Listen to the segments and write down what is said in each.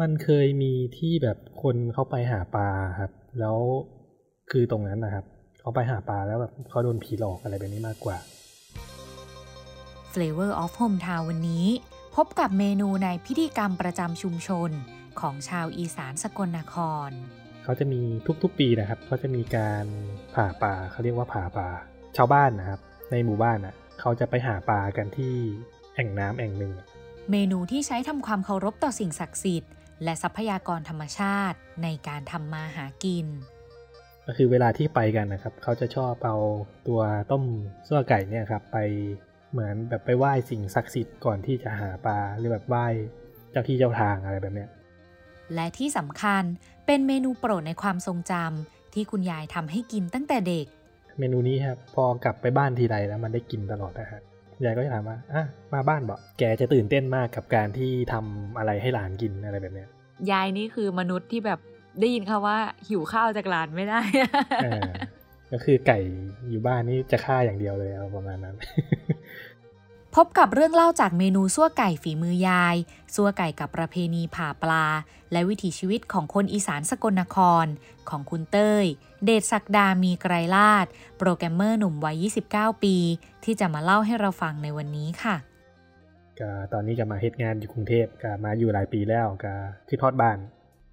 มันเคยมีที่แบบคนเขาไปหาปลาครับ แล้วคือตรงนั้นนะครับเขาไปหาปลาแล้วแบบเขาโดนผีหลอกอะไรแบบนี้มากกว่า Flavor of Hometown วันนี้ พบกับเมนูในพิธีกรรมประจำชุมชนของชาวอีสานสกลนคร เขาจะมีทุกๆปีนะครับเขาจะมีการผ่าป่าเขาเรียกว่าผ่าป่าชาวบ้านนะครับ ในหมู่บ้านอะเขาจะไปหาปลากันที่แอ่งน้ำแอ่งหนึ่ง เมนูที่ใช้ทำความเคารพต่อสิ่งศักดิ์สิทธิ์ และทรัพยากรธรรมชาติในการทำมาหากิน ก็คือเวลาที่ไปกันนะครับ เขาจะชอบเอาตัวต้มซั่วไก่เนี่ยครับ ไปเหมือนแบบไปไหว้สิ่งศักดิ์สิทธิ์ก่อนที่จะหาปลาหรือแบบไหว้เจ้าที่เจ้าทางอะไรแบบเนี้ยและที่สำคัญเป็นเมนูโปรดในความทรงจำที่คุณยายทำให้กินตั้งแต่เด็ก เมนูนี้ครับพอกลับไปบ้านทีไรแล้วมันได้กินตลอดนะฮะ ยายก็จะถามว่าอะมาบ้านบอกแกจะตื่นเต้นมากกับการที่ทำอะไรให้หลานกินอะไรแบบเนี้ยยายนี่คือมนุษย์ที่แบบได้ยินคาว่าหิวข้าวจากหลานไม่ได้เออก็คือไก่อยู่บ้านนี่จะฆ่าอย่างเดียวเลยเอาประมาณนั้น พบกับเรื่องเล่าจากเมนูซั่วไก่ฝีมือยายซั่วไก่กับประเพณีผ่าปลา และวิถีชีวิตของคนอีสานสกลนคร ของคุณเต้ย เดชศักดามีไกรลาดโปรแกรมเมอร์หนุ่มวัย 29 ปี ที่จะมาเล่าให้เราฟังในวันนี้ค่ะก็ตอนนี้ก็มาเฮ็ดงานอยู่กรุงเทพก็มาอยู่หลายปีแล้วก็คือทอดบ้าน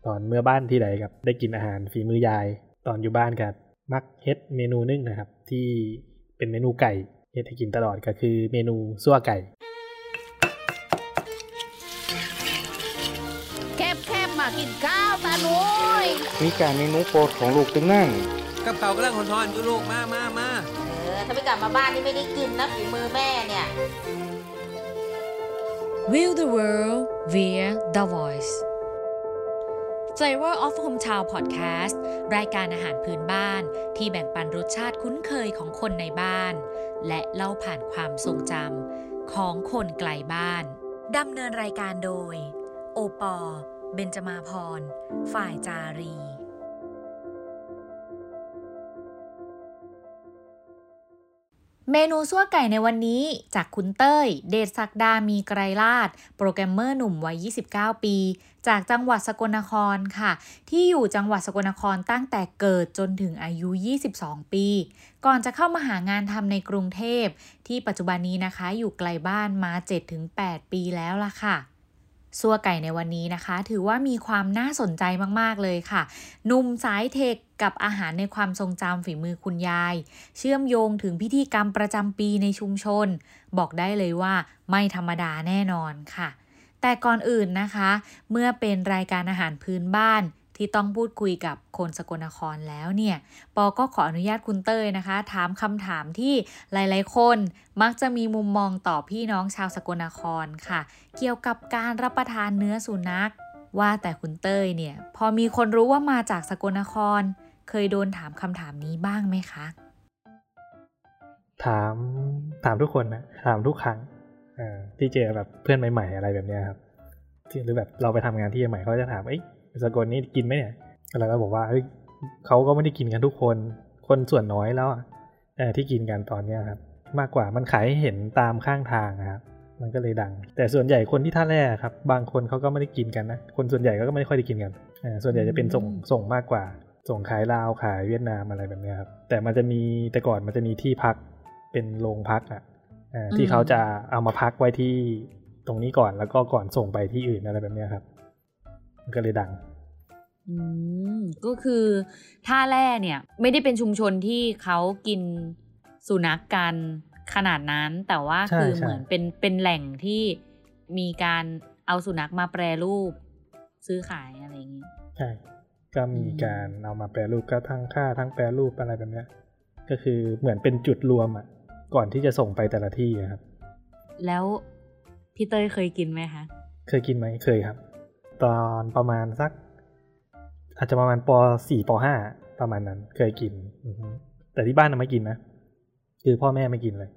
ตอนเมื่อบ้านที่ใดกับได้กินอาหารฝีมือยาย ตอนอยู่บ้านกับมักเฮ็ดเมนูนึงนะครับ ที่เป็นเมนูไก่เฮ็ดให้กินตลอดก็คือเมนูซั่วไก่แคบแคบ มากินข้าวตาหนุยมีการเมนูโปรดของลูกตึงนั่งกับเขากำลังหอนๆอยู่ลูกมามามาเออถ้าไม่กลับมาบ้านนี่ไม่ได้กินนะฝีมือแม่เนี่ย Will the world via the voice Flavor of Hometown Podcast รายการอาหารพื้นบ้านที่แบ่งปันรสชาติคุ้นเคยของคนในบ้าน และเล่าผ่านความทรงจำของคนไกลบ้าน ดำเนินรายการโดย โอปอ เบนจมาพร ฝ่ายจารี เมนูซั่วไก่ในวันนี้จากคุณเต้ย เดชศักดามีไกรลาด โปรแกรมเมอร์หนุ่มวัย 29 ปี จากจังหวัดสกลนครค่ะ ที่อยู่จังหวัดสกลนครตั้งแต่เกิดจนถึงอายุ 22 ปี ก่อนจะเข้ามาหางานทำในกรุงเทพ ที่ปัจจุบันนี้นะคะอยู่ไกลบ้านมา 7-8 ปีแล้วล่ะค่ะ ซัวไก่ในวันนี้นะคะ ถือว่ามีความน่าสนใจมากๆเลยค่ะ นุ่มสายเทคกับอาหารในความทรงจำฝีมือคุณยาย เชื่อมโยงถึงพิธีกรรมประจำปีในชุมชน บอกได้เลยว่าไม่ธรรมดาแน่นอนค่ะ แต่ก่อนอื่นนะคะ เมื่อเป็นรายการอาหารพื้นบ้าน ที่ต้องพูดคุยกับคนสกลนครแล้วเนี่ยปอก็ขออนุญาตคุณเต้ยนะคะ ถามคำถามที่หลายๆ คนมักจะมีมุมมองต่อพี่น้องชาวสกลนครค่ะ เกี่ยวกับการรับประทานเนื้อสุนัข ว่าแต่คุณเต้ยเนี่ย พอมีคนรู้ว่ามาจากสกลนคร เคยโดนถามคำถามนี้บ้างไหมคะ ถามถามทุกคนนะถามทุกครั้งอ่อที่เจอแบบเพื่อนใหม่ๆอะไรแบบนี้ครับหรือแบบเราไปทำงานที่ใหม่เขาจะถามเอ้ย สกลนี่กินไหมเนี่ยเราก็บอกว่าเฮ้ยเขาก็ไม่ได้กินกันทุกคน คนส่วนน้อยแล้วอะเออที่กินกันตอนเนี้ยครับ มากกว่ามันขายให้เห็นตามข้างทางอะครับมันก็เลยดัง แต่ส่วนใหญ่คนที่ท่าแร่ครับ บางคนเขาก็ไม่ได้กินกันนะ คนส่วนใหญ่ก็ไม่ค่อยได้กินกันเออส่วนใหญ่จะเป็นส่งส่งมากกว่า ส่งขายลาวขายเวียดนามอะไรแบบเนี้ยครับ แต่มันจะมีแต่ก่อนมันจะมีที่พักเป็นโรงพักอะเออที่อืมเขาจะเอามาพักไว้ที่ตรงนี้ก่อนแล้วก็ก่อนส่งไปที่อื่นอะไรแบบเนี้ยครับ มันก็เลยดังอืมก็คือท่าแร่เนี่ย ไม่ได้เป็นชุมชนที่เขากินสุนัขกกันขนาดนั้น แต่ว่าใช่คือใช่เหมือนเป็นเป็นแหล่งที่มีการเอาสุนัขมาแปรรูป ซื้อขายอะไรอย่างนี้ใช่ก็มีอืมการเอามาแปรรูปก็ทั้งค่าทั้งแปรรูปอะไรแบบเนี้ยก็คือเหมือนเป็นจุดรวมอะ ก่อนที่จะส่งไปแต่ละที่อะครับ แล้วพี่เต้ยเคยกินไหมคะ เคยกินไหมเคยครับ ตอนประมาณสัก อาจจะประมาณปสี่ปห้าประมาณนั้น เคยกินอือฮึแต่ที่บ้านน่ะไม่กินนะคือพ่อแม่ไม่กินเลย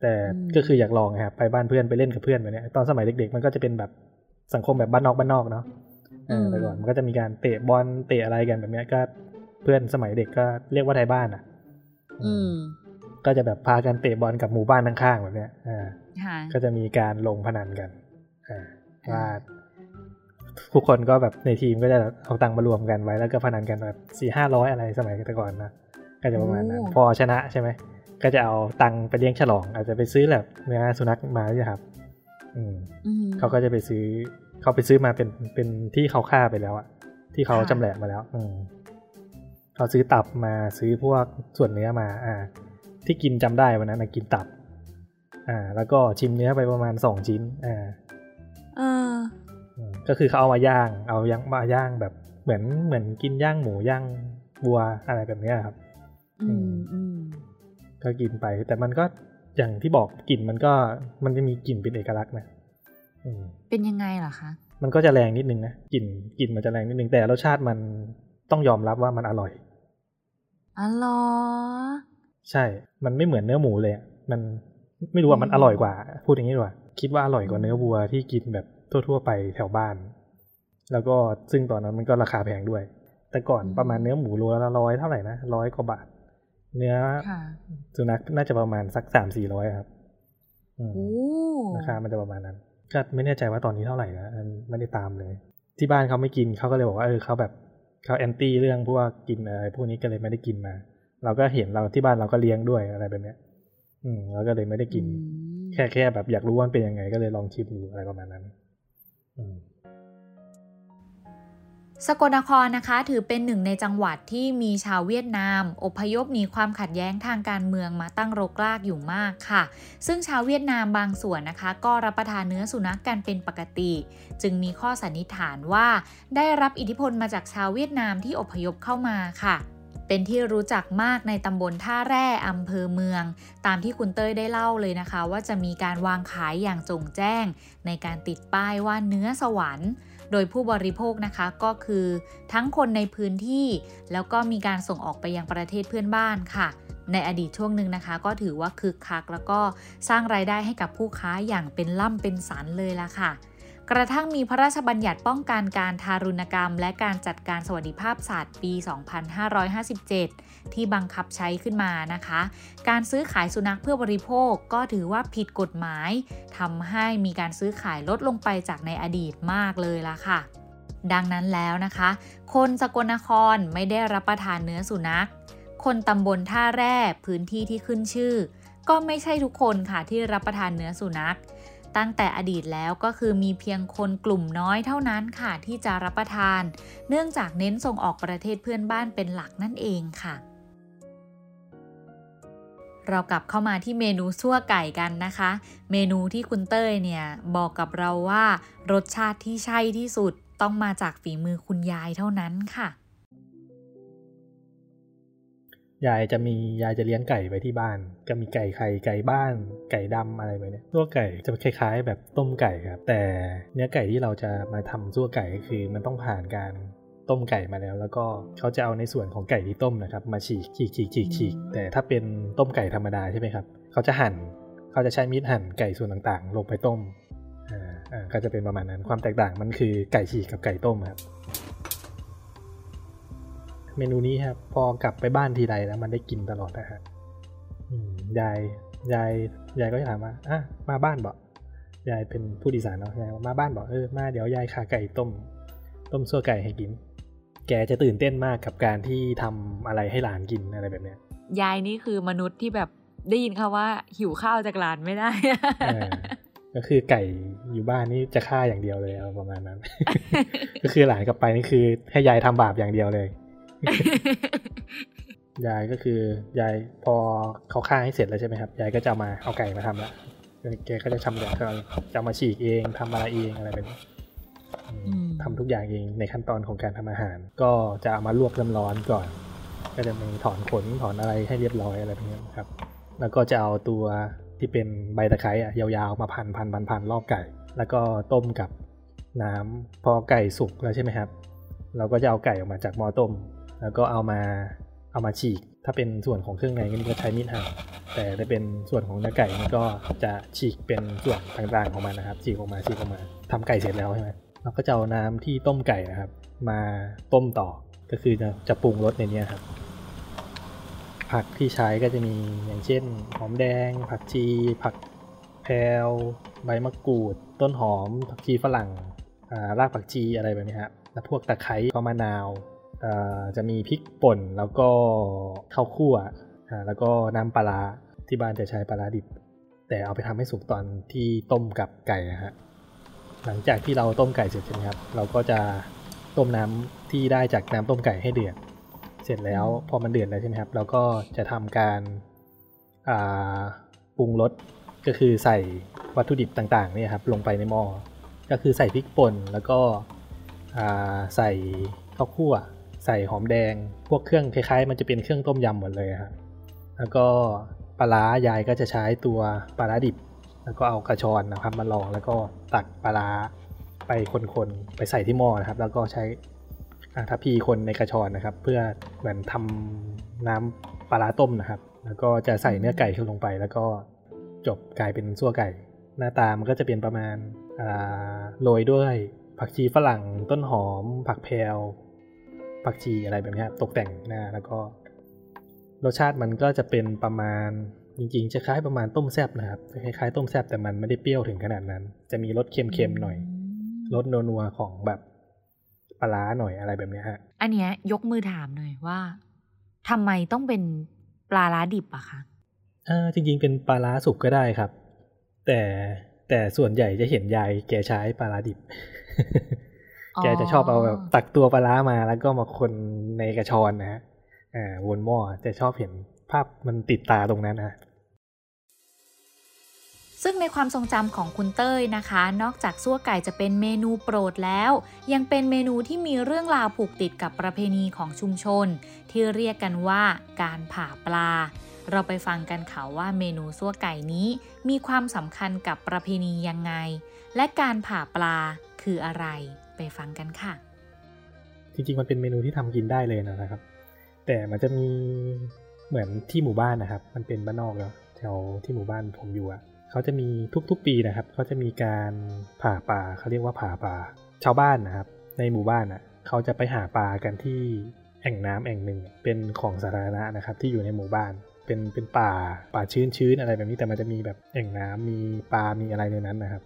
แต่อืมก็คืออยากลองไงครับไปบ้านเพื่อนไปเล่นกับเพื่อนแบบเนี้ยตอนสมัยเด็ก ๆ มันก็จะเป็นแบบสังคมแบบบ้านนอกบ้านนอกเนาะเออแต่ก่อนมันก็จะมีการเตะบอลเตะอะไรกันแบบเนี้ยก็เพื่อนสมัยเด็กก็เรียกว่าไทยบ้านอะ อืมก็จะแบบพากันเตะบอลกับหมู่บ้านข้างๆแบบเนี้ยอ่าค่ะก็จะมีการลงพนันกันอ่าว่า ทุกคนก็แบบในทีมก็จะเอาตังค์มารวมกันไว้แล้วก็พนันกันแบบสี่ห้าร้อยอะไรสมัยแต่ก่อนนะก็จะประมาณนั้นโอ้พอชนะใช่ไหมก็จะเอาตังค์ไปเลี้ยงฉลอง อาจจะไปซื้อแบบเนื้อสุนัขมาใช่ครับ อืมอืมเขาก็จะไปซื้อเขาไปซื้อมาเป็นเป็นที่เขาฆ่าไปแล้วอะที่เขาค่ะจำแหละมาแล้ว อืมเขาซื้อตับมาซื้อพวกส่วนเนื้อมา อ่า ที่กินจำได้วันนั้นนะกินตับ อ่า แล้วก็ชิมเนื้อไปประมาณสองชิ้น อ่าเอออืม ก็คือเขาเอามาย่าง เอาย่างมาย่างแบบเหมือนเหมือนกินย่างหมูย่างวัวอะไรแบบเนี้ยครับอืมอืมก็กินไป แต่มันก็อย่างที่บอกกลิ่นมันก็มันจะมีกลิ่นเป็นเอกลักษณ์นะอืมเป็นยังไงเหรอคะ มันก็จะแรงนิดนึงนะกลิ่นกลิ่นมันจะแรงนิดนึงแต่รสชาติมันต้องยอมรับว่ามันอร่อยอ๋อเหรอใช่ มันไม่เหมือนเนื้อหมูเลยอะมันไม่รู้ว่ามันอร่อยกว่า พูดอย่างนี้ดีกว่า คิดว่าอร่อยกว่าเนื้อวัวที่กินแบบ ทั่ว ๆ ไปแถวบ้าน แล้วก็ซึ่งตอนนั้นมันก็ราคาแพงด้วย แต่ก่อนอืมประมาณเนื้อหมูโลละร้อยเท่าไหร่นะร้อยกว่าบาท เนื้อค่ะสุนัขน่าจะประมาณสักสามสี่ร้อยครับอืมโอ้ราคามันจะประมาณนั้นก็ไม่แน่ใจว่าตอนนี้เท่าไหร่นะอันนี้ไม่ได้ตามเลย ที่บ้านเขาไม่กินเขาก็เลยบอกว่าเออเขาแบบเขาแอนตี้เรื่องพวกกินอะไรพวกนี้ก็เลยไม่ได้กินมา เราก็เห็นเราที่บ้านเราก็เลี้ยงด้วยอะไรแบบเนี้ย อืมเราก็เลยไม่ได้กินอืมแค่แค่แบบอยากรู้ว่ามันเป็นยังไง ก็เลยลองชิมดูอะไรประมาณนั้นอืม สกลนครนะคะถือเป็นหนึ่งในจังหวัดที่มีชาวเวียดนาม อพยพหนีความขัดแย้งทางการเมืองมาตั้งรกรากอยู่มากค่ะ ซึ่งชาวเวียดนามบางส่วนนะคะ ก็รับประทานเนื้อสุนัขกันเป็นปกติ จึงมีข้อสันนิษฐานว่า ได้รับอิทธิพลมาจากชาวเวียดนามที่อพยพเข้ามาค่ะ เป็นที่รู้จักมากในตำบลท่าแร่อำเภอเมือง ตามที่คุณเต้ยได้เล่าเลยนะคะ ว่าจะมีการวางขายอย่างจงแจ้ง ในการติดป้ายว่าเนื้อสวรรค์ โดยผู้บริโภคนะคะก็คือทั้งคนในพื้นที่ แล้วก็มีการส่งออกไปยังประเทศเพื่อนบ้านค่ะในอดีตช่วงหนึ่งนะคะ ก็ถือว่าคึกคัก แล้วก็สร้างรายได้ให้กับผู้ค้าอย่างเป็นล่ำเป็นสันเลยละค่ะ กระทั่งมีพระราชบัญญัติป้องกันการทารุณกรรม และการจัดการสวัสดิภาพสัตว์ปี 2557 ที่บังคับใช้ขึ้นมานะคะ การซื้อขายสุนัขเพื่อบริโภคก็ถือว่าผิดกฎหมายทำให้มีการซื้อขายลดลงไปจากในอดีตมากเลยละค่ะดังนั้นแล้วนะคะ คนสกลนครไม่ได้รับประทานเนื้อสุนัข คนตำบลท่าแร่พื้นที่ที่ขึ้นชื่อ ก็ไม่ใช่ทุกคนค่ะที่รับประทานเนื้อสุนัข ตั้งแต่อดีตแล้วก็คือมีเพียงคนกลุ่มน้อยเท่านั้นค่ะที่จะรับประทาน เนื่องจากเน้นส่งออกประเทศเพื่อนบ้านเป็นหลักนั่นเองค่ะเรากลับเข้ามาที่เมนูซั่วไก่กันนะคะ เมนูที่คุณเต้ยเนี่ยบอกกับเราว่ารสชาติที่ใช่ที่สุดต้องมาจากฝีมือคุณยายเท่านั้นค่ะ ยายจะมียายจะเลี้ยงไก่ไว้ที่บ้าน ก็มีไก่ไข่ไก่บ้าน ไก่ดำอะไรแบบเนี้ยตัวไก่จะคล้ายๆ แบบต้มไก่ครับ แต่เนื้อไก่ที่เราจะมาทำซั่วไก่ก็คือมันต้องผ่านการต้มไก่มาแล้ว แล้วก็เขาจะเอาในส่วนของไก่ที่ต้มนะครับ มาฉีกฉีกฉีกฉีกฉีกแต่ถ้าเป็นต้มไก่ธรรมดาใช่ไหมครับเขาจะหั่นเขาจะใช้มีดหั่นไก่ส่วนต่างๆ ลงไปต้มอ่าอ่าก็จะเป็นประมาณนั้นความแตกต่างมันคือไก่ฉีกกับไก่ต้มครับ เมนูนี้ครับ พอกลับไปบ้านทีไรแล้วมันได้กินตลอดนะฮะอืมยายยายยายก็จะถามว่าอะมาบ้านบอกยายเป็นผู้ดีสานเนาะยายบอกมาบ้านบอกเออมาเดี๋ยวยายขาไก่ต้ม ต้มซั่วไก่ให้กิน แกจะตื่นเต้นมากกับการที่ทำอะไรให้หลานกินอะไรแบบเนี้ยยายนี่คือมนุษย์ที่แบบได้ยินคาว่าหิวข้าวจากหลานไม่ได้เออก็คือไก่อยู่บ้านนี่จะฆ่าอย่างเดียวเลยเอาประมาณนั้น ก็คือหลานกลับไปนี่คือให้ยายทำบาปอย่างเดียวเลย ยายก็คือยายพอเขาฆ่าให้เสร็จแล้วใช่ไหมครับยายก็จะเอามาเอาไก่มาทำละแกก็จะทำแบบจะเอามาฉีกเองทำอะไรเองอะไรแบบนี้อืมอืมทำทุกอย่างเองในขั้นตอนของการทำอาหาร ก็จะเอามาลวกน้ำร้อนก่อน ก็จะมีถอนขนถอนอะไรให้เรียบร้อยอะไรแบบนี้ครับ แล้วก็จะเอาตัวที่เป็นใบตะไคร้อะยาวๆมาพันพันพันพันรอบไก่ แล้วก็ต้มกับน้ำพอไก่สุกแล้วใช่ไหมครับ เราก็จะเอาไก่ออกมาจากหม้อต้ม แล้วก็เอามาเอามาฉีก ถ้าเป็นส่วนของเครื่องในนี่ก็ใช้มีดหั่นแต่ถ้าเป็นส่วนของเนื้อไก่นี่ก็จะฉีกเป็นส่วนต่างๆของมันนะครับ ฉีกออกมาฉีกออกมาทำไก่เสร็จแล้วใช่ไหมเราก็จะเอาน้ำที่ต้มไก่นะครับ มาต้มต่อก็คือจะจะปรุงรสในนี้ครับ ผักที่ใช้ก็จะมีอย่างเช่น หอมแดง ผักชี ผักแพรวใบมะกรูด ต้นหอม ผักชีฝรั่งอ่ารากผักชีอะไรแบบนี้ครับแล้วพวกตะไคร้ก็มะนาว จะมีพริกป่นแล้วก็ข้าวคั่วอ่าแล้วก็น้ำปลาร้าที่บ้านจะใช้ปลาร้าดิบ แต่เอาไปทำให้สุกตอนที่ต้มกับไก่นะฮะหลังจากที่เราต้มไก่เสร็จใช่ไหมครับ เราก็จะต้มน้ำที่ได้จากน้ำต้มไก่ให้เดือดเสร็จแล้วพอมันเดือดแล้วใช่ไหมครับ เราก็จะทำการอ่าปรุงรสก็คือใส่วัตถุดิบต่างๆเนี่ยครับลงไปในหม้อก็คือใส่พริกป่นแล้วก็อ่าใส่ข้าวคั่ว ใส่หอมแดง พวกเครื่องคล้ายๆ มันจะเป็นเครื่องต้มยำหมดเลยครับแล้วก็ปลาร้ายายก็จะใช้ตัวปลาร้าดิบ แล้วก็เอากระชอนนะครับมาลองแล้วก็ตักปลาร้าไปคนๆไปใส่ที่หม้อนะครับ แล้วก็ใช้ทัพพีคนในกระชอนนะครับ เพื่อเหมือนทำน้ำปลาร้าต้มนะครับ แล้วก็จะใส่เนื้อไก่ขึ้นลงไป แล้วก็จบกลายเป็นซั่วไก่ หน้าตามันก็จะเป็นประมาณโรยด้วยผักชีฝรั่งต้นหอม ผักแพรว ผักชีอะไรแบบนี้ครับตกแต่งหน้าแล้วก็ รสชาติมันก็จะเป็นประมาณจริงๆ จะคล้ายประมาณต้มแซ่บนะครับคล้ายๆต้มแซ่บแต่มันไม่ได้เปรี้ยวถึงขนาดนั้น จะมีรสเค็มๆหน่อยรสนัวๆของแบบปลาร้าหน่อยอะไรแบบเนี้ยฮะ อันเนี้ยยกมือถามหน่อยว่าทำไมต้องเป็นปลาร้าดิบอะคะอ่าจริง ๆ เป็นปลาร้าสุกก็ได้ครับ แต่แต่ส่วนใหญ่จะเห็นยายแกใช้ปลาร้าดิบอ๋อ แกจะชอบเอาแบบตักตัวปลาร้ามาแล้วก็มาคนในกระชอนนะฮะอ่าวนหม้อจะชอบเห็นภาพมันติดตาตรงนั้นนะซึ่งในความทรงจำของคุณเต้ยนะคะ นอกจากซั่วไก่จะเป็นเมนูโปรดแล้ว ยังเป็นเมนูที่มีเรื่องราวผูกติดกับประเพณีของชุมชน ที่เรียกกันว่าการผ่าปลา เราไปฟังกันค่ะว่าเมนูซั่วไก่นี้ มีความสำคัญกับประเพณียังไง และการผ่าปลาคืออะไร ไปฟังกันค่ะ จริงๆมันเป็นเมนูที่ทำกินได้เลยนะครับ แต่มันจะมีเหมือนที่หมู่บ้านนะครับ มันเป็นบ้านนอกแล้วแถวที่หมู่บ้านผมอยู่อะเขาจะมีทุกๆปีนะครับเขาจะมีการผ่าปลาเขาเรียกว่าผ่าปลาชาวบ้านนะครับ ในหมู่บ้านอะเขาจะไปหาปลากันที่แอ่งน้ำแอ่งหนึ่งเป็นของสาธารณะนะครับ ที่อยู่ในหมู่บ้าน เป็นเป็นป่าป่าชื้นชื้นๆอะไรแบบนี้แต่มันจะมีแบบแอ่งน้ำมีปลา มีอะไรในนั้นนะครับ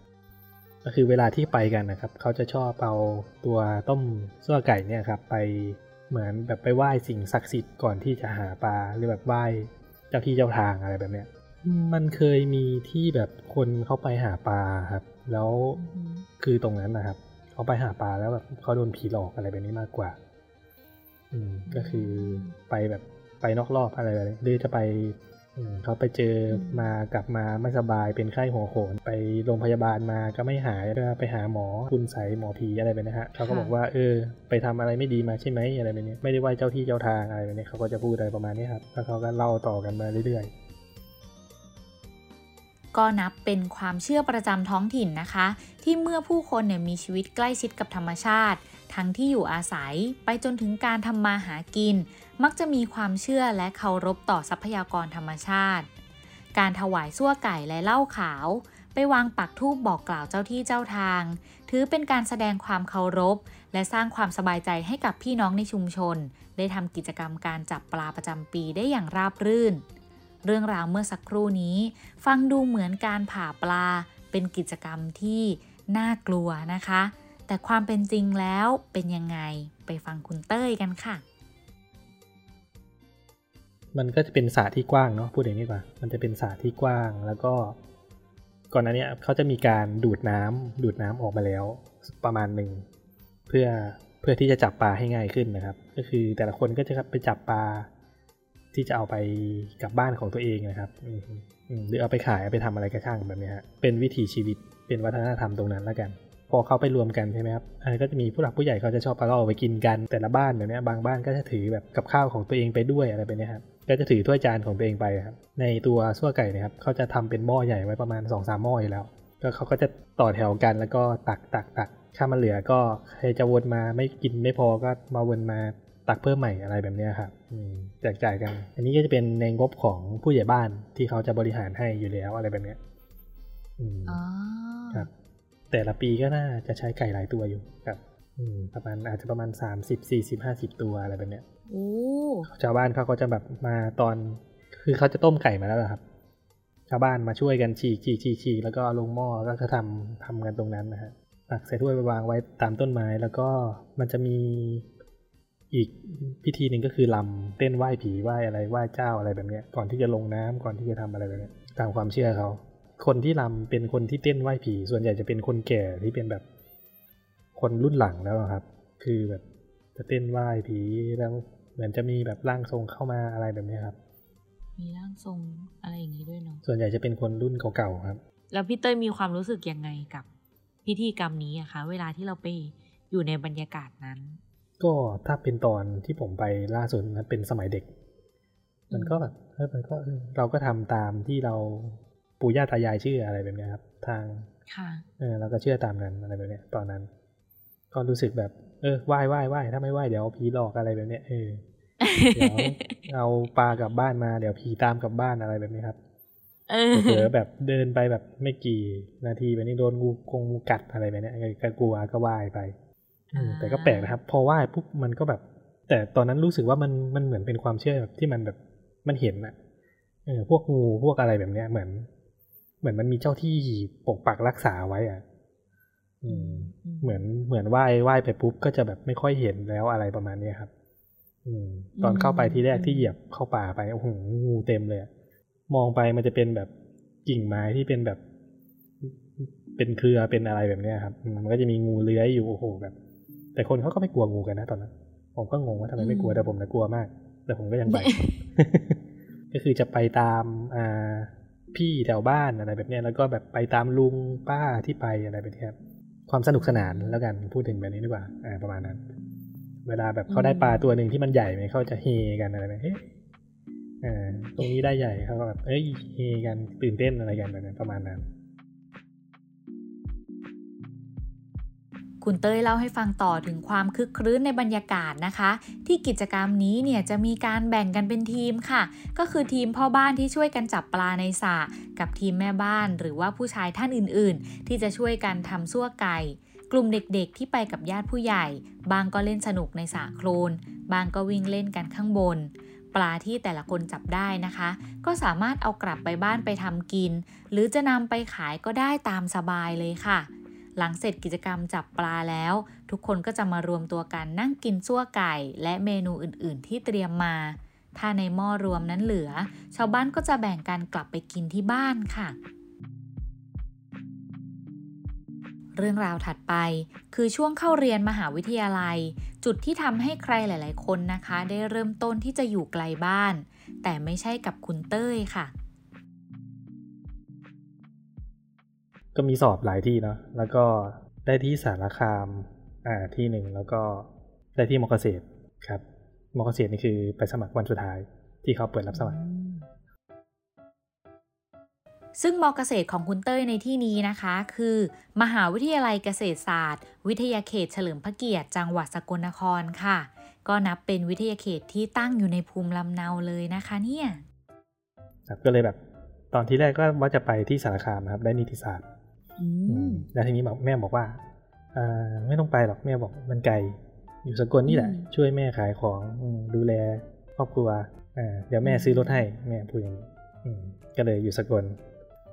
ก็คือเวลาที่ไปกันนะครับ เขาจะชอบเอาตัวต้มซั่วไก่เนี่ยครับ ไปเหมือนแบบไปไหว้สิ่งศักดิ์สิทธิ์ก่อนที่จะหาปลาหรือแบบไหว้เจ้าที่เจ้าทางอะไรแบบเนี้ยมันเคยมีที่แบบคนเข้าไปหาปลาครับ แล้วคือตรงนั้นนะครับ เขาไปหาปลาแล้วแบบเขาโดนผีหลอกอะไรแบบนี้มากกว่า อืมก็คือไปแบบไปนอกรอบอะไรแบบนี้หรือจะไป เขาไปเจอมากลับมาไม่สบายเป็นไข้หัวโขนไปโรงพยาบาลมาก็ไม่หายก็ไปหาหมอคุณใสยหมอผีอะไรแบบนี้ฮะเขาก็บอกว่าเออ ไปทำอะไรไม่ดีมาใช่ไหมอะไรแบบนี้ไม่ได้ไหว้เจ้าที่เจ้าทางอะไรแบบนี้เขาก็จะพูดอะไรประมาณนี้ครับแล้วเขาก็เล่าต่อกันมาเรื่อยๆ ก็นับเป็นความเชื่อประจำท้องถิ่นนะคะ ที่เมื่อผู้คนเนี่ยมีชีวิตใกล้ชิดกับธรรมชาติ ทั้งที่อยู่อาศัยไปจนถึงการทำมาหากิน มักจะมีความเชื่อและเคารพต่อทรัพยากรธรรมชาติ การถวายซั่วไก่และเหล้าขาว ไปวางปักธูปบอกกล่าวเจ้าที่เจ้าทาง ถือเป็นการแสดงความเคารพ และสร้างความสบายใจให้กับพี่น้องในชุมชน ได้ทำกิจกรรมการจับปลาประจำปีได้อย่างราบรื่น เรื่องราวเมื่อสักครู่นี้ ฟังดูเหมือนการผ่าปลา เป็นกิจกรรมที่น่ากลัวนะคะ แต่ความเป็นจริงแล้วเป็นยังไง ไปฟังคุณเต้ยกันค่ะ มันก็จะเป็นสระที่กว้างเนาะพูดอย่างนี้กว่ามันจะเป็นสระที่กว้าง แล้วก็ ก่อนหน้านี้เขาจะมีการดูดน้ำดูดน้ำออกมาแล้ว ประมาณหนึ่งเพื่อเพื่อที่จะจับปลาให้ง่ายขึ้นนะครับ ก็คือแต่ละคนก็จะไปจับปลาที่จะเอาไปกลับบ้านของตัวเองนะครับหรือเอาไปขายเอาไปทำอะไรก็ช่างแบบนี้ฮะเป็นวิถีชีวิตเป็นวัฒนธรรมตรงนั้นแล้วกัน พอเขาไปรวมกันใช่ไหมครับอันก็จะมีผู้หลักผู้ใหญ่เขาจะชอบเอาล้าไปกินกันแต่ละบ้านเดี๋ยวนี้บางบ้านก็จะถือแบบกับข้าวของตัวเองไปด้วยอะไรไปเนี่ยครับ ก็จะถือถ้วยจานของตัวเองไปครับ ในตัวซั่วไก่เนะครับเขาจะทำเป็นหม้อใหญ่ไว้ประมาณ2อสามหม้ออยู่แล้ว ก็เขาก็จะต่อแถวกันแล้วก็ตักตักตักถ้ามันเหลือก็ใครจะวนมาไม่กินไม่พอก็มาวนมาตักเพิ่มใหม่อะไรแบบเนี้ยครับอืมแจกจ่ายกัน อันนี้ก็จะเป็นในงบของผู้ใหญ่บ้านที่เขาจะบริหารให้อยู่แล้วอะไรแบบเนี้ยอืมอ๋อครับ แต่ละปีก็น่าจะใช้ไก่หลายตัวอยู่ครับ อืมประมาณอาจจะประมาณ30 40 50ตัวอะไรแบบเนี้ยโอ้ ชาวบ้านเขาก็จะแบบมาตอน คือเขาจะต้มไก่มาแล้วครับ ชาวบ้านมาช่วยกันฉีกฉีกฉีกฉีกแล้วก็ลงหม้อแล้วก็ทำทำกันตรงนั้นนะฮะตักใส่ถ้วยไปวางไว้ตามต้นไม้แล้วก็มันจะมีอีกพิธีหนึ่งก็คือลำเต้นไหว้ผีไหว้อะไรไหว้เจ้าอะไรแบบเนี้ยก่อนที่จะลงน้ำก่อนที่จะทำอะไรแบบเนี้ยตามความเชื่อเขาคนที่ลำเป็นคนที่เต้นไหว้ผี ส่วนใหญ่จะเป็นคนแก่ที่เป็นแบบคนรุ่นหลังแล้วครับ คือแบบจะเต้นไหว้ผีแล้ว เหมือนจะมีแบบร่างทรงเข้ามาอะไรแบบเนี้ยครับ มีร่างทรงอะไรอย่างนี้ด้วยเนาะส่วนใหญ่จะเป็นคนรุ่นเก่าๆครับ แล้วพี่เต้ยมีความรู้สึกยังไงกับพิธีกรรมนี้อะคะเวลาที่เราไปอยู่ในบรรยากาศนั้น ก็ถ้าเป็นตอนที่ผมไปล่าสุดนะเป็นสมัยเด็ก มันก็แบบเออมันก็เออเราก็ทำตามที่เราปู่ย่าตายายเชื่ออะไรแบบเนี้ยครับ ทางค่ะเออเราก็เชื่อตามนั้นอะไรแบบเนี้ยตอนนั้น ก็รู้สึกแบบ เออไหว้ไหว้ไหว้ถ้าไม่ไหว้เดี๋ยวผีหลอกอะไรแบบเนี้ยเออเดี๋ยวเอาปลากลับบ้านมาเดี๋ยวผีตามกลับบ้านอะไรแบบนี้ครับเออเผลอๆแบบเดินไปแบบไม่กี่นาทีแบบนี้โดนงูกงงูกัดอะไรแบบเนี้ยก็กลัวก็ไหว้ไปอืมอ่าแต่ก็แปลกนะครับ พอไหว้ปุ๊บมันก็แบบ แต่ตอนนั้นรู้สึกว่ามันมันเหมือนเป็นความเชื่อแบบที่มันแบบมันเห็นอะเออพวกงูพวกอะไรแบบเนี้ยเหมือน เหมือนมันมีเจ้าที่ปกปักรักษาไว้อะอืม เหมือนเหมือนไหว้ไหว้ไปปุ๊บก็จะแบบไม่ค่อยเห็นแล้วอะไรประมาณเนี้ยครับ อืม ตอนเข้าไปที่แรกที่เหยียบเข้าป่าไปโอ้โหงูเต็มเลยอะมองไปมันจะเป็นแบบกิ่งไม้ที่เป็นแบบ เป็นเครือเป็นอะไรแบบเนี้ยครับอืมมันก็จะมีงูเลื้อยอยู่โอ้โหแบบ แต่คนเขาก็ไม่กลัวงูกันนะตอนนั้นผมก็งงว่าทำไมไม่กลัวแต่ผมนะกลัวมาก แต่ผมก็ยังไป ก็คือจะไปตามอ่าพี่แถวบ้านอะไรแบบเนี้ยแล้วก็แบบไปตามลุงป้าที่ไปอะไรแบบเนี้ยครับ ความสนุกสนานแล้วกันพูดถึงแบบนี้ดีกว่าอ่าประมาณนั้น เวลาแบบเขาได้ปลาตัวหนึ่งที่มันใหญ่ไหมเขาจะเฮกันอะไรแบบเฮ้ยอ่าตรงนี้ได้ใหญ่เขาก็แบบเอ้ยเฮกันตื่นเต้นอะไรกันแบบนั้นประมาณนั้น คุณเต้ยเล่าให้ฟังต่อถึงความคึกครื้นในบรรยากาศนะคะ ที่กิจกรรมนี้เนี่ยจะมีการแบ่งกันเป็นทีมค่ะ ก็คือทีมพ่อบ้านที่ช่วยกันจับปลาในสระกับทีมแม่บ้าน หรือว่าผู้ชายท่านอื่นๆ ที่จะช่วยกันทำซั่วไก่กลุ่มเด็กๆ ที่ไปกับญาติผู้ใหญ่ บางก็เล่นสนุกในสระโคลน บางก็วิ่งเล่นกันข้างบน ปลาที่แต่ละคนจับได้นะคะ ก็สามารถเอากลับไปบ้านไปทำกิน หรือจะนำไปขายก็ได้ตามสบายเลยค่ะ หลังเสร็จกิจกรรมจับปลาแล้ว ทุกคนก็จะมารวมตัวกันนั่งกินซั่วไก่ และเมนูอื่นๆ ที่เตรียมมา ถ้าในหม้อรวมนั้นเหลือ ชาวบ้านก็จะแบ่งกันกลับไปกินที่บ้านค่ะ เรื่องราวถัดไป คือช่วงเข้าเรียนมหาวิทยาลัย จุดที่ทำให้ใครหลาย ๆ คนนะคะ ได้เริ่มต้นที่จะอยู่ไกลบ้าน แต่ไม่ใช่กับคุณเต้ยค่ะ ก็มีสอบหลายที่เนาะแล้วก็ได้ที่สารคามอ่าที่หนึ่งแล้วก็ได้ที่มอเกษตรครับมอเกษตรนี่คือไปสมัครวันสุดท้ายที่เขาเปิดรับสมัคร ซึ่งมอเกษตรของคุณเต้ยในที่นี้นะคะ คือ มหาวิทยาลัยเกษตรศาสตร์ วิทยาเขตเฉลิมพระเกียรติจังหวัดสกลนครค่ะ ก็นับเป็นวิทยาเขตที่ตั้งอยู่ในภูมิลำเนาเลยนะคะเนี่ยครับก็เลยแบบตอนที่แรกก็ว่าจะไปที่สารคามนะครับได้นิติศาสตร์อือืมม แล้วทีนี้บอกแม่บอกว่าอ่าไม่ต้องไปหรอกแม่บอกมันไกลอยู่สกลนี่แหละอืมช่วยแม่ขายของอืมดูแลครอบครัวอ่าเดี๋ยวแม่ซื้อรถให้แม่พูดอย่างนี้อืมก็เลยอยู่สกล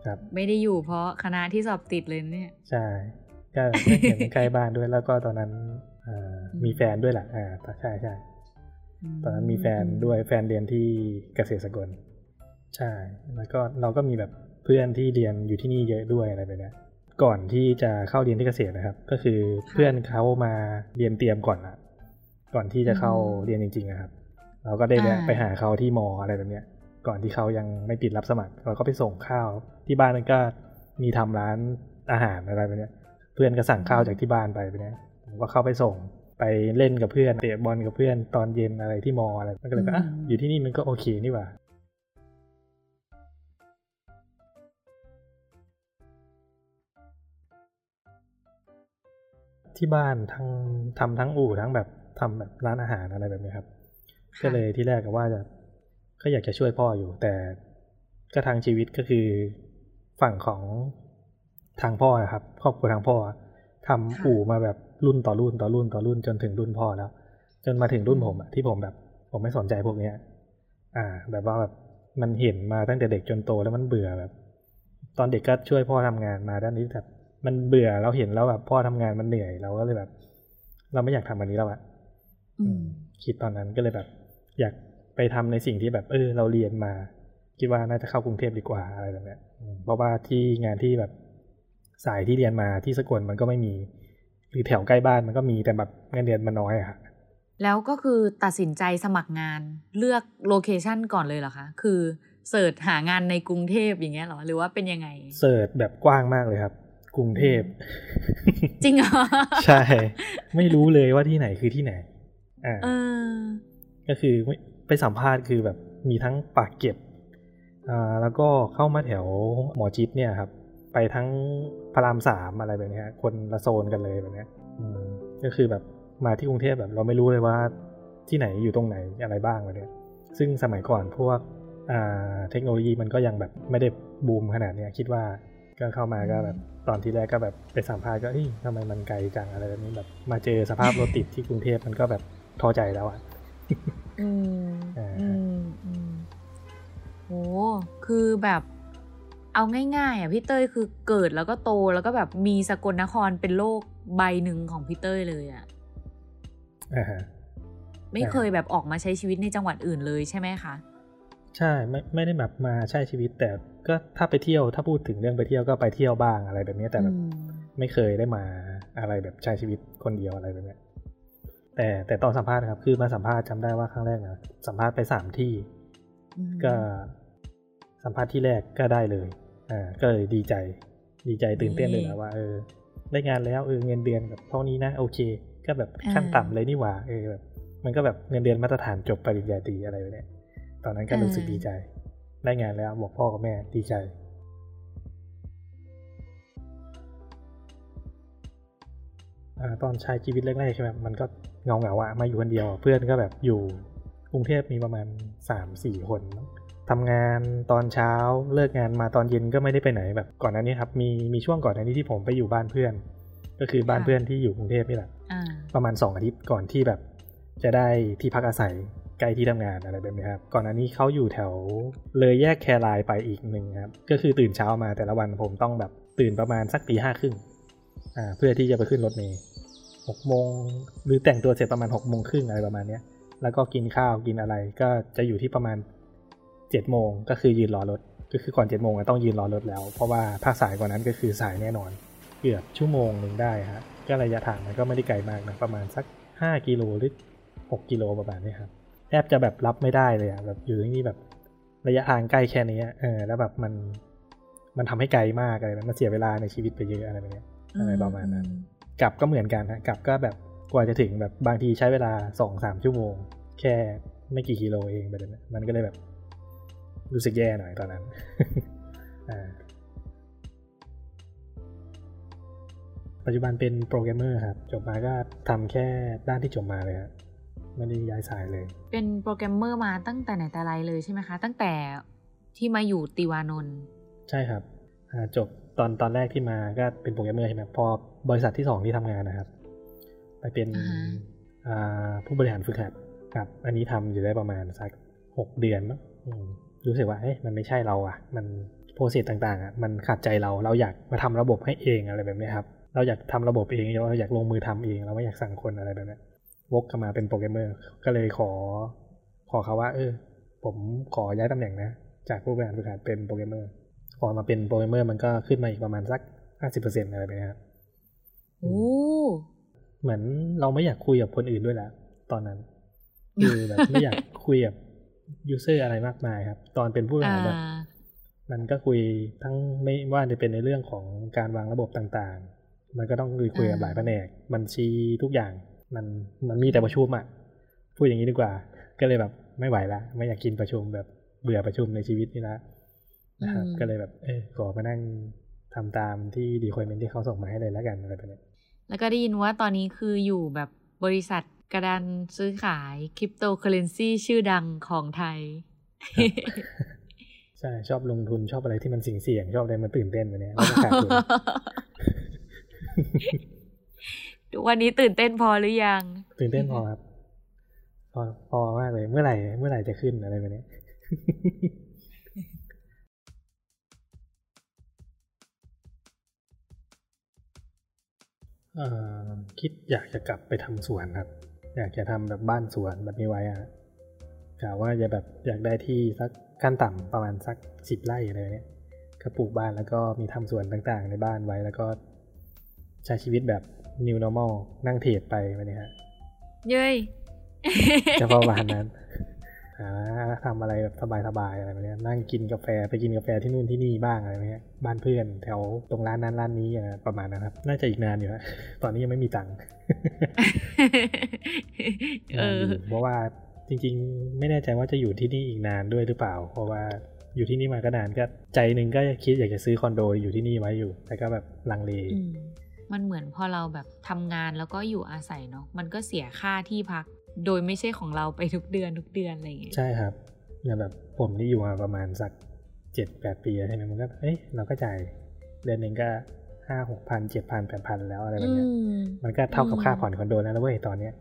ครับ ไม่ได้อยู่เพราะคณะที่สอบติดเลยเนี่ยใช่ก็ไม่เห็นใกล้บ้านด้วยแล้วก็ตอนนั้นอ่าอืมมีแฟนด้วยแหละอ่าใช่ใช่ตอนนั้นมีแฟนด้วยแฟนเรียนที่เกษตรสกล ใช่ แล้วก็เราก็มีแบบเพื่อนที่เรียนอยู่ที่นี่เยอะด้วยอะไรแบบเนี้ย ก่อนที่จะเข้าเรียนที่เกษตรนะครับ ก็คือเพื่อนเขามาเรียนเตรียมก่อนละก่อนที่จะเข้าเรียนจริง ๆ นะครับ เราก็ได้ไปหาเขาที่มออะไรแบบเนี้ย ก่อนที่เขายังไม่ปิดรับสมัคร เราก็ไปส่งข้าวที่บ้านมันก็มีทำร้านอาหารอะไรแบบเนี้ย เพื่อนก็สั่งข้าวจากที่บ้านไปแบบเนี้ยผมก็เข้าไปส่งไปเล่นกับเพื่อนเตะบอลกับเพื่อนตอนเย็นอะไรที่มออะไรมันก็เลยแบบอะอยู่ที่นี่มันก็โอเคนี่หว่า ที่บ้านทั้งทำทั้งอู่ทั้งแบบทำแบบร้านอาหารอะไรแบบนี้ครับค่ะก็เลยที่แรกก็ว่าจะก็อยากจะช่วยพ่ออยู่ แต่ก็ทางชีวิตก็คือฝั่งของทางพ่อนะครับครอบครัวทางพ่อทำอู่มาแบบรุ่นต่อรุ่นต่อรุ่นต่อรุ่นจนถึงรุ่นพ่อแล้ว จนมาถึงรุ่นผมอะที่ผมแบบ ผมไม่สนใจพวกเนี้ย อ่า แบบว่าแบบมันเห็นมาตั้งแต่เด็กจนโตแล้วมันเบื่อแบบ ตอนเด็กก็ช่วยพ่อทำงานมาด้านนี้แบบ มันเบื่อเราเห็นแล้วแบบพ่อทำงานมันเหนื่อยเราก็เลยแบบ เราไม่อยากทำอันนี้แล้วอะอืมคิดตอนนั้นก็เลยแบบ อยากไปทำในสิ่งที่แบบ เออ เราเรียนมา คิดว่าน่าจะเข้ากรุงเทพดีกว่าอะไรแบบเนี้ยอืมเพราะว่าที่งานที่แบบสายที่เรียนมาที่สกลมันก็ไม่มี หรือแถวใกล้บ้านมันก็มีแต่แบบเงินเดือนมันน้อยอะค่ะแล้วก็คือตัดสินใจสมัครงานเลือกโลเคชันก่อนเลยเหรอคะ คือเสิร์ชหางานในกรุงเทพอย่างเงี้ยเหรอ หรือว่าเป็นยังไง เสิร์ชแบบกว้างมากเลยครับ กรุงเทพ จริงเหรอ ใช่ ไม่รู้เลยว่าที่ไหนคือที่ไหน อ่าเออก็คือไม่ไปสัมภาษณ์คือแบบมีทั้งปากเกร็ดอ่า แล้วก็เข้ามาแถวหมอจิตเนี่ยครับ ไปทั้งพระรามสามอะไรแบบเนี้ยคนละโซนกันเลยแบบเนี้ยอืมก็คือแบบมาที่กรุงเทพแบบ เราไม่รู้เลยว่าที่ไหนอยู่ตรงไหนอะไรบ้างแบบเนี้ยซึ่งสมัยก่อนพวกอ่าเทคโนโลยีมันก็ยังแบบไม่ได้บูมขนาดเนี้ยคิดว่า ก็เข้ามาก็แบบตอนที่แรกก็แบบไปสัมภาษณ์ก็เอ้ยทำไมมันไกลจังอะไรแบบนี้แบบ มาเจอสภาพรถติดที่กรุงเทพมันก็แบบท้อใจแล้วอะอืมอ่าอืมอืมโหคือแบบเอาง่ายๆอะพี่เต้ยคือเกิดแล้วก็โตแล้วก็แบบมีสกลนครเป็นโลกใบหนึ่งของพี่เต้ยเลยอะอ่าฮะไม่ใช่เคยแบบออกมาใช้ชีวิตในจังหวัดอื่นเลยใช่ไหมคะ ใช่ไม่ไม่ได้แบบมาใช้ชีวิตแต่ ก็ถ้าไปเที่ยวถ้าพูดถึงเรื่องไปเที่ยวก็ไปเที่ยวบ้างอะไรแบบนี้แต่แบบอืมไม่เคยได้มาอะไรแบบใช้ชีวิตคนเดียวอะไรแบบเนี้ยแต่แต่ตอนสัมภาษณ์ครับ คือมาสัมภาษณ์จำได้ว่าครั้งแรกนะสัมภาษณ์ไปสามที่อืมก็สัมภาษณ์ที่แรกก็ได้เลยอ่าก็เลยดีใจ ดีใจตื่นเต้นเลยนะว่าเออได้งานแล้วเออเงินเดือนแบบเท่านี้นะ โอเค ก็แบบขั้นต่ำเลยนี่หว่าเออแบบมันก็แบบเงินเดือนมาตรฐานจบปริญญาตรีอะไรแบบเนี้ยตอนนั้นก็รู้สึกดีใจ ได้งานแล้วบอกพ่อกับแม่ดีใจอ่าตอนใช้ชีวิตแรกๆใช่ไหมมันก็เงาเงาๆอะมาอยู่คนเดียว เพื่อนก็แบบอยู่กรุงเทพมีประมาณสามสี่คนมั้งทำงานตอนเช้าเลิกงานมาตอนเย็นก็ไม่ได้ไปไหนแบบก่อนหน้านี้ครับมีมีช่วงก่อนหน้านี้ที่ผมไปอยู่บ้านเพื่อน ก็คือบ้านเพื่อนที่อยู่กรุงเทพนี่แหละอ่าประมาณ 2 อาทิตย์ก่อนที่แบบจะได้ที่พักอาศัย ใกล้ที่ทำงานอะไรแบบนี้ครับ ก่อนอันนี้เขาอยู่แถวเลยแยกแครายไปอีกหนึ่งครับ ก็คือตื่นเช้ามาแต่ละวันผมต้องแบบตื่นประมาณสักตีห้าครึ่งอ่าเพื่อที่จะไปขึ้นรถเมล์หกโมงหรือแต่งตัวเสร็จประมาณหกโมงครึ่งอะไรประมาณเนี้ย แล้วก็กินข้าวกินอะไรก็จะอยู่ที่ประมาณเจ็ดโมงก็คือยืนรอรถ ก็คือก่อนเจ็ดโมงต้องยืนรอรถแล้ว เพราะว่าถ้าสายกว่านั้นก็คือสายแน่นอน เกือบชั่วโมงหนึ่งได้ฮะก็ระยะทางมันก็ไม่ได้ไกลมากนะประมาณสักห้ากิโลหรือหกกิโลประมาณนี้ครับ บจะแบบรับไม่ได้เลยอะแบบอยู่ที่นี่แบบระยะทางใกล้แค่นี้อะเออแล้วแบบมันมันทำให้ไกลมากอะไรแบบมันเสียเวลาในชีวิตไปเยอะอะไรแบบเนี้ยอะไรประมาณนั้น กลับก็เหมือนกันฮะกลับก็แบบกว่าจะถึงแบบบางทีใช้เวลาสองสามชั่วโมง แค่ไม่กี่กิโลเองไปเลยนะมันก็เลยแบบ รู้สึกแย่หน่อยตอนนั้นอ่าปัจจุบันเป็นโปรแกรมเมอร์ครับ จบมาก็ทำแค่ด้านที่จบมาเลยครับ ไม่ได้ย้ายสายเลย เป็นโปรแกรมเมอร์มาตั้งแต่ไหนแต่ไรเลยใช่ไหมคะ ตั้งแต่ที่มาอยู่ติวานนท์ใช่ครับอ่าจบตอนตอนแรกที่มาก็เป็นโปรแกรมเมอร์ใช่ไหมพอบริษัทที่สองที่ทำงานนะครับ ไปเป็นอ่าผู้บริหารฝึกหัดครับ อันนี้ทำอยู่ได้ประมาณสักหกเดือนมั้งอืมรู้สึกว่าเอ๊ะมันไม่ใช่เราอะมัน process ต่างๆอะมันขัดใจเราเราอยากมาทำระบบให้เองอะไรแบบนี้ครับเราอยากทำระบบเองเราอยากลงมือทำเอง เราไม่อยากสั่งคนอะไรแบบนี้ วกกลับมาเป็นโปรแกรมเมอร์ ก็เลยขอ ขอเขาว่า เออ ผมขอย้ายตำแหน่งนะ จากผู้บริหารฝึกหัดเป็นโปรแกรมเมอร์ พอมาเป็นโปรแกรมเมอร์มันก็ขึ้นมาอีกประมาณสักห้าสิบเปอร์เซ็นต์อะไรแบบนี้ครับโอ้เหมือนเราไม่อยากคุยกับคนอื่นด้วยแล้วตอนนั้น คือแบบไม่อยากคุยกับ user อะไรมากมายครับ ตอนเป็นผู้บริอ่าหารแบบมันก็คุยทั้งไม่ว่าจะเป็นในเรื่องของการวางระบบต่างๆ มันก็ต้องคุยคุยกับหลายแผนก บัญชีทุกอย่าง มันมันมีแต่ประชุมอะพูดอย่างนี้ดีกว่า ก็เลยแบบไม่ไหวละไม่อยากกินประชุมแบบเบื่อประชุมในชีวิตนี่ละนะครับก็เลยแบบ เออขอมานั่งทำตามที่ requirement ที่เขาส่งมาให้เลยแล้วกันอะไรแบบนี้แล้วก็ได้ยินว่าตอนนี้คืออยู่แบบบริษัทกระดานซื้อขายคริปโตเคอร์เรนซีชื่อดังของไทย ใช่ ชอบลงทุนชอบอะไรที่มันเสี่ยงเสี่ยงๆชอบอะไรมันตื่นเต้นแบบเนี้ยแล้วก็ขาดทุนทุก วันนี้ตื่นเต้นพอหรือยัง ตื่นเต้นพอครับ พอพอมากเลย เมื่อไหร่เมื่อไหร่จะขึ้นอะไรแบบนี้คิดอยากจะกลับไปทำสวนครับ อยากจะทำแบบบ้านสวนแบบนี้ไว้อะกะว่าจะแบบอยากได้ที่สักขั้นต่ำประมาณสักสิบไร่อะไรเนี้ยก็ปลูกบ้านแล้วก็มีทำสวนต่างๆ ในบ้านไว้แล้วก็ใช้ชีวิตแบบ new normal นั่งเทรดไปแบบนี้ฮะ เย้ยจะประมาณนั้นหาทำอะไรแบบสบายๆอะไรแบบเนี้ยนั่งกินกาแฟไปกินกาแฟที่นู่นที่นี่บ้างอะไรแบบเนี้ยบ้านเพื่อนแถวตรงร้านนั้นร้านนี้อะไรประมาณนั้นครับ น่าจะอีกนานอยู่ฮะตอนนี้ยังไม่มีตังค์เออนานยู่เพราะว่าจริง ๆ ไม่แน่ใจว่าจะอยู่ที่นี่อีกนานด้วยหรือเปล่า เพราะว่าอยู่ที่นี่มาก็นานก็ใจหนึ่งก็คิดอยากจะซื้อคอนโดอยู่ที่นี่ไว้อยู่ แต่ก็แบบลังเลอื มมันเหมือนพอเราแบบทำงานแล้วก็อยู่อาศัยเนาะมันก็เสียค่าที่พัก โดยไม่ใช่ของเราไปทุกเดือนทุกเดือนอะไรอย่างเงี้ยใช่ครับอย่างแบบผมนี่อยู่มาประมาณสักเจ็ดแปดปีแล้วใช่ไหมมันก็เอ้ยเราก็จ่ายเดือนหนึ่งก็ห้าหกพันเจ็ดพันแปดพันแล้วอะไรแบบเนี้ยอืมมันก็เท่ากับอืมค่าผ่อนคอนโดแล้วนะเว้ยตอนเนี้ย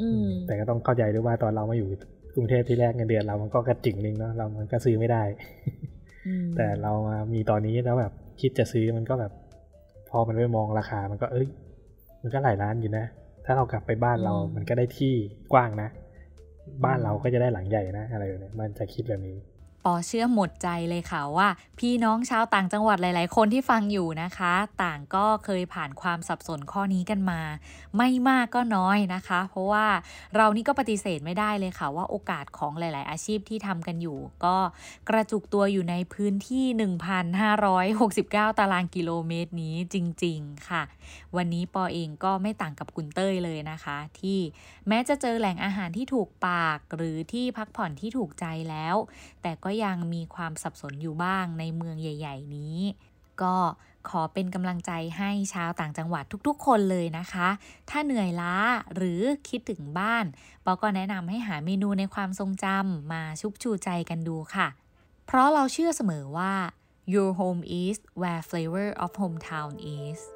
อืมแต่ก็ต้องเข้าใจด้วยว่าตอนเรามาอยู่กรุงเทพที่แรกเงินเดือนเรามันก็กระจิ่งนึงเนาะเรามันก็ซื้อไม่ได้อืมแต่เรามามีตอนนี้แล้วแบบคิดจะซื้อมันก็แบบ พอมันไปมองราคามันก็เอ้ย มันก็หลายล้านอยู่นะ ถ้าเรากลับไปบ้านเรา มันก็ได้ที่กว้างนะ บ้านเราก็จะได้หลังใหญ่นะ อะไรแบบนี้มันจะคิดแบบนี้ ปอเชื่อหมดใจเลยค่ะว่า พี่น้องชาวต่างจังหวัดหลาย ๆ คนที่ฟังอยู่นะคะ ต่างก็เคยผ่านความสับสนข้อนี้กันมา ไม่มากก็น้อยนะคะ เพราะว่าเรานี่ก็ปฏิเสธไม่ได้เลยค่ะ ว่าโอกาสของหลาย ๆ อาชีพที่ทำกันอยู่ ก็กระจุกตัวอยู่ในพื้นที่ 1,569 ตารางกิโลเมตรนี้จริง ๆ ค่ะ วันนี้ปอเองก็ไม่ต่างกับคุณเต้ยเลยนะคะ ที่แม้จะเจอแหล่งอาหารที่ถูกปาก หรือที่พักผ่อนที่ถูกใจแล้ว แต่ก็ยังมีความสับสนอยู่บ้างในเมืองใหญ่ ๆ นี้ ก็ขอเป็นกำลังใจให้ชาวต่างจังหวัดทุกๆ คนเลยนะคะ ถ้าเหนื่อยล้าหรือคิดถึงบ้านปอก็แนะนำให้หาเมนูในความทรงจำมาชุบชูใจกันดูค่ะ เพราะเราเชื่อเสมอว่า your home is where flavor of hometown is